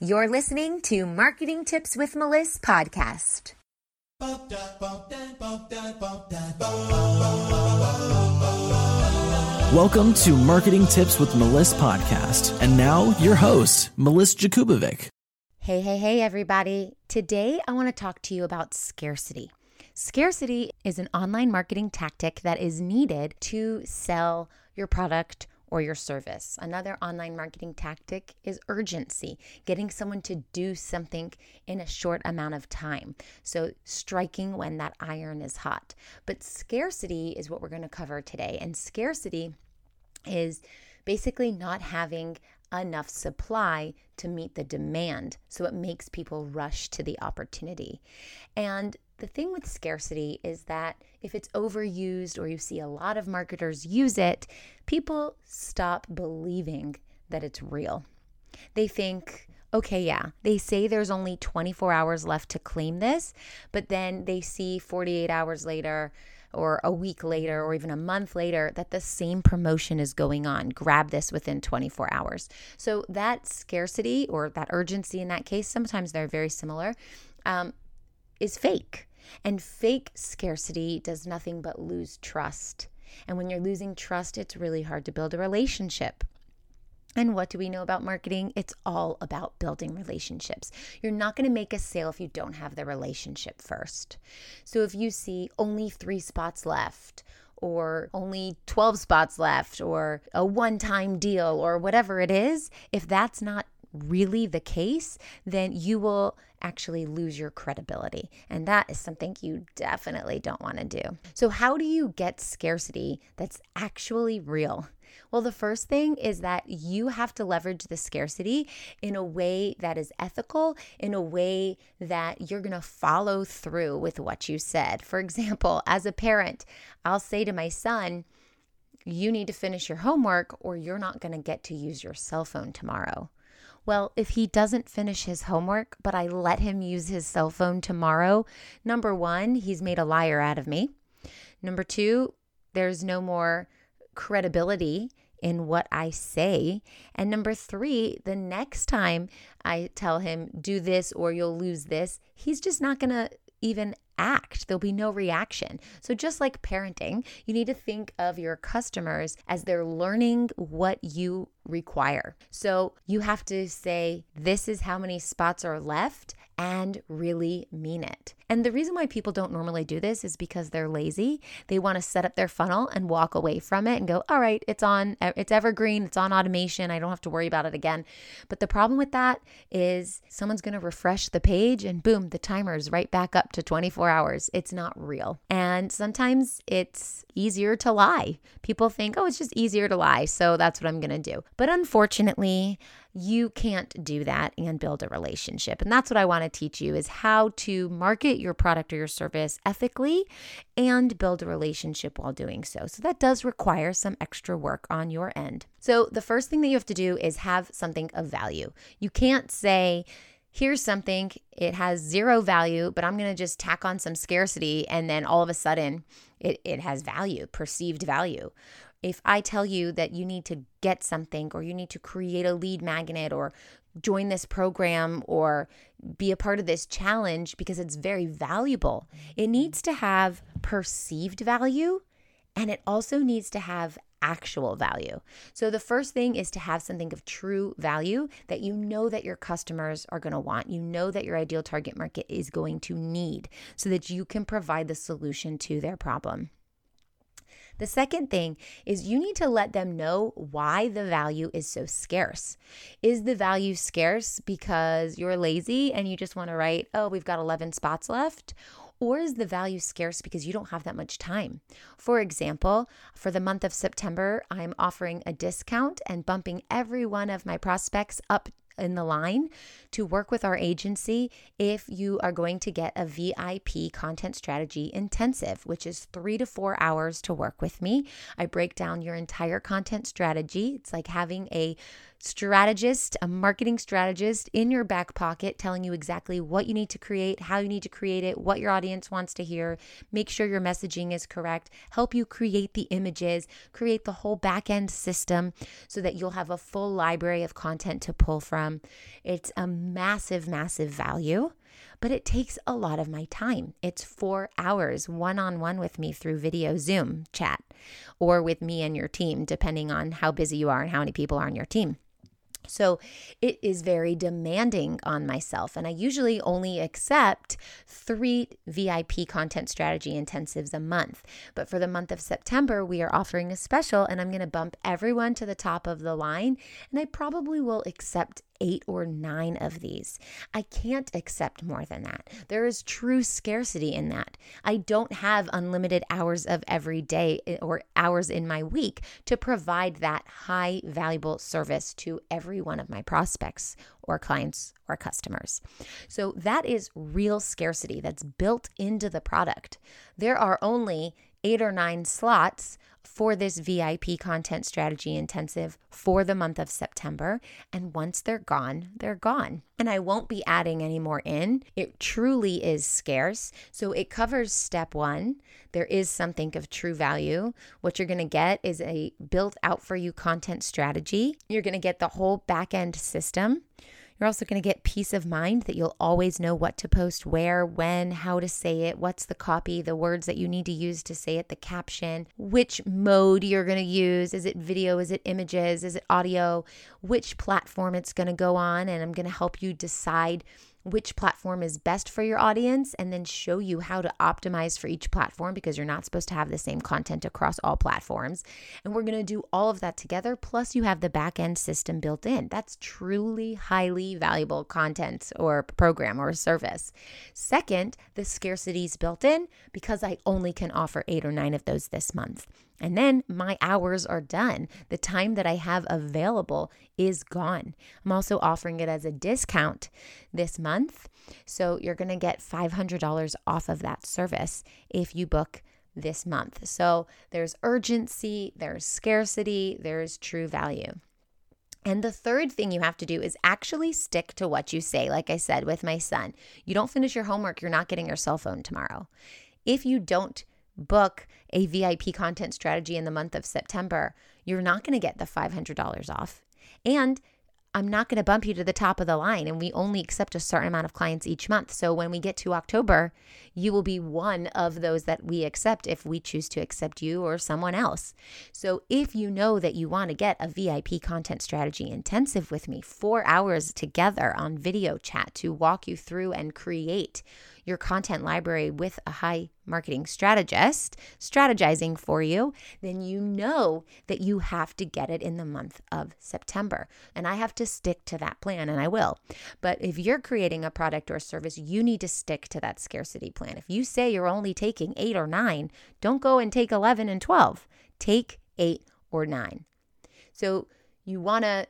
You're listening to Marketing Tips with Melissa podcast. Welcome to Marketing Tips with Melissa podcast. And now your host, Melissa Jakubovic. Hey, hey, hey, everybody. Today I want to talk to you about scarcity. Scarcity is an online marketing tactic that is needed to sell your product or your service. Another online marketing tactic is urgency, getting someone to do something in a short amount of time. So, striking when that iron is hot. But scarcity is what we're going to cover today. And scarcity is basically not having enough supply to meet the demand. So it makes people rush to the opportunity. And the thing with scarcity is that if it's overused or you see a lot of marketers use it, people stop believing that it's real. They think, okay, yeah, they say there's only 24 hours left to claim this, but then they see 48 hours later or a week later or even a month later that the same promotion is going on. Grab this within 24 hours. So that scarcity or that urgency in that case, sometimes they're very similar, um, is fake. And fake scarcity does nothing but lose trust. And when you're losing trust, it's really hard to build a relationship. And what do we know about marketing? It's all about building relationships. You're not going to make a sale if you don't have the relationship first. So if you see only three spots left, or only 12 spots left, or a one time deal, or whatever it is, if that's not really the case, then you will actually lose your credibility. And that is something you definitely don't want to do. So, how do you get scarcity that's actually real? Well, the first thing is that you have to leverage the scarcity in a way that is ethical, in a way that you're going to follow through with what you said. For example, as a parent, I'll say to my son, you need to finish your homework or you're not going to get to use your cell phone tomorrow. Well, if he doesn't finish his homework, but I let him use his cell phone tomorrow, number one, he's made a liar out of me. Number two, there's no more credibility in what I say. And number three, the next time I tell him, do this or you'll lose this, he's just not going to even act. There'll be no reaction. So, just like parenting, you need to think of your customers as they're learning what you require. So, you have to say, This is how many spots are left, and really mean it. And the reason why people don't normally do this is because they're lazy. They want to set up their funnel and walk away from it and go, all right, it's on, it's evergreen, it's on automation. I don't have to worry about it again. But the problem with that is someone's going to refresh the page and boom, the timer is right back up to 24 hours. It's not real. And sometimes it's easier to lie. People think, oh, it's just easier to lie. So that's what I'm going to do. But unfortunately, you can't do that and build a relationship. And that's what I want to teach you is how to market your product or your service ethically and build a relationship while doing so. So that does require some extra work on your end. So the first thing that you have to do is have something of value. You can't say, here's something, it has zero value, but I'm going to just tack on some scarcity and then all of a sudden it, it has value, perceived value if I tell you that you need to get something or you need to create a lead magnet or join this program or be a part of this challenge because it's very valuable, it mm-hmm. needs to have perceived value and it also needs to have actual value. So the first thing is to have something of true value that you know that your customers are going to want. You know that your ideal target market is going to need so that you can provide the solution to their problem. The second thing is you need to let them know why the value is so scarce. Is the value scarce because you're lazy and you just want to write, oh, we've got 11 spots left? Or is the value scarce because you don't have that much time? For example, for the month of September, I'm offering a discount and bumping every one of my prospects up in the line to work with our agency if you are going to get a VIP content strategy intensive, which is three to four hours to work with me. I break down your entire content strategy. It's like having a strategist, a marketing strategist in your back pocket, telling you exactly what you need to create, how you need to create it, what your audience wants to hear, make sure your messaging is correct, help you create the images, create the whole back end system so that you'll have a full library of content to pull from. It's a massive, massive value but it takes a lot of my time. It's four hours one on one with me through video Zoom chat or with me and your team, depending on how busy you are and how many people are on your team. So it is very demanding on myself. And I usually only accept three VIP content strategy intensives a month. But for the month of September, we are offering a special, and I'm going to bump everyone to the top of the line. And I probably will accept eight or nine of these. I can't accept more than that. There is true scarcity in that. I don't have unlimited hours of every day eh, or hours in my week to provide that high valuable service to every one of my prospects or clients or customers. So that is real scarcity that's built into the product. There are only eight or nine slots for this VIP content strategy intensive for the month of September. And once they're gone, they're gone. And I won't be adding any more in. It truly is scarce. So it covers step one. There is something of true value. What you're going to get is a built out for you content strategy. You're going to get the whole back end system. You're also going to get peace of mind that you'll always know what to post, where, when, how to say it, what's the copy, the words that you need to use to say it, the caption, which mode you're going to use. Is it video? Is it images? Is it audio? Which platform it's going to go on. And I'm going to help you decide which platform is best for your audience and then show you how to optimize for each platform because you're not supposed to have the same content across all platforms. And we're going to do all of that together. Plus, you have the back end system built in. That's truly highly valuable content or program or service. Second, the scarcity is built in because I only can offer eight or nine of those this month. And then my hours are done. The time that I have available is gone. I'm also offering it as a discount this month. So you're going to get $500 off of that service if you book this month. So there's urgency, there's scarcity, there's true value. And the third thing you have to do is actually stick to what you say. Like I said with my son, you don't finish your homework, you're not getting your cell phone tomorrow. If you don't book a VIP content strategy in the month of September, you're not going to get the $500 off. And I'm not going to bump you to the top of the line. And we only accept a certain amount of clients each month. So when we get to October, you will be one of those that we accept if we choose to accept you or someone else. So if you know that you want to get a VIP content strategy intensive with me, four hours together on video chat to walk you through and create your content library with a high marketing strategist strategizing for you, then you know that you have to get it in the month of September. And I have to stick to that plan, and I will. But if you're creating a product or service, you need to stick to that scarcity plan. If you say you're only taking eight or nine, don't go and take 11 and 12. Take eight or nine. So you want to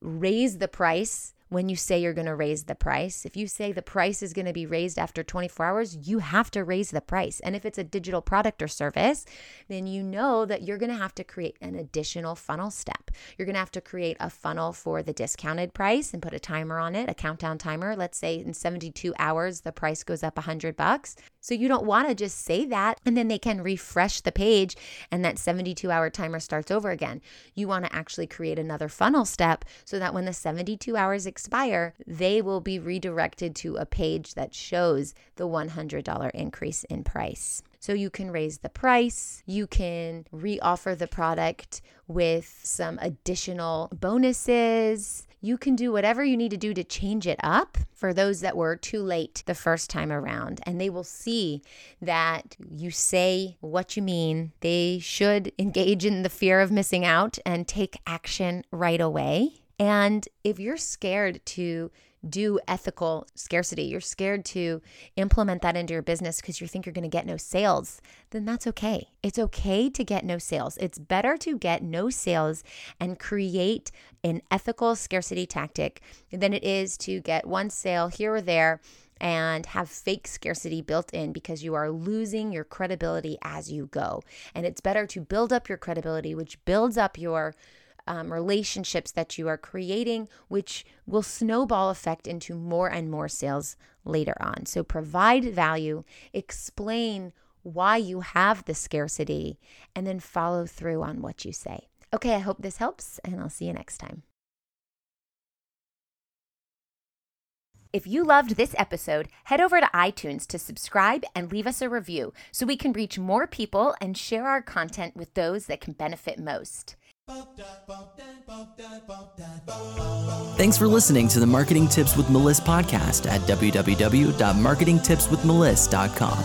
raise the price when you say you're going to raise the price. If you say the price is going to be raised after 24 hours, you have to raise the price. And if it's a digital product or service, then you know that you're going to have to create an additional funnel step. You're going to have to create a funnel for the discounted price and put a timer on it, a countdown timer. Let's say in 72 hours the price goes up 100 bucks. So you don't want to just say that and then they can refresh the page and that 72 hour timer starts over again. You want to actually create another funnel step so that when the 72 hours expire, they will be redirected to a page that shows the $100 increase in price. So you can raise the price, you can reoffer the product with some additional bonuses. You can do whatever you need to do to change it up for those that were too late the first time around. And they will see that you say what you mean. They should engage in the fear of missing out and take action right away. And if you're scared to do ethical scarcity, you're scared to implement that into your business because you think you're going to get no sales, then that's okay. It's okay to get no sales. It's better to get no sales and create an ethical scarcity tactic than it is to get one sale here or there and have fake scarcity built in because you are losing your credibility as you go. And it's better to build up your credibility, which builds up your um, relationships that you are creating, which will snowball effect into more and more sales later on. So provide value, explain why you have the scarcity, and then follow through on what you say. Okay, I hope this helps, and I'll see you next time. If you loved this episode, head over to iTunes to subscribe and leave us a review so we can reach more people and share our content with those that can benefit most. Thanks for listening to the Marketing Tips with Meliss podcast at www.marketingtipswithmeliss.com.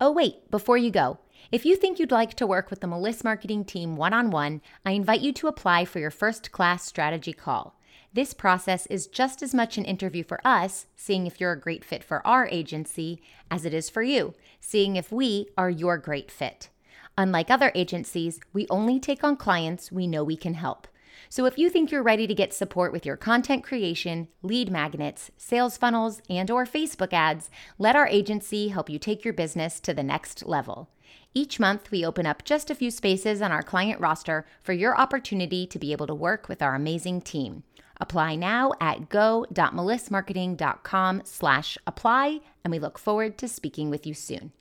Oh, wait, before you go, if you think you'd like to work with the Meliss marketing team one on one, I invite you to apply for your first class strategy call. This process is just as much an interview for us, seeing if you're a great fit for our agency, as it is for you, seeing if we are your great fit. Unlike other agencies, we only take on clients we know we can help. So if you think you're ready to get support with your content creation, lead magnets, sales funnels, and or Facebook ads, let our agency help you take your business to the next level. Each month, we open up just a few spaces on our client roster for your opportunity to be able to work with our amazing team. Apply now at go.melissmarketing.com slash apply, and we look forward to speaking with you soon.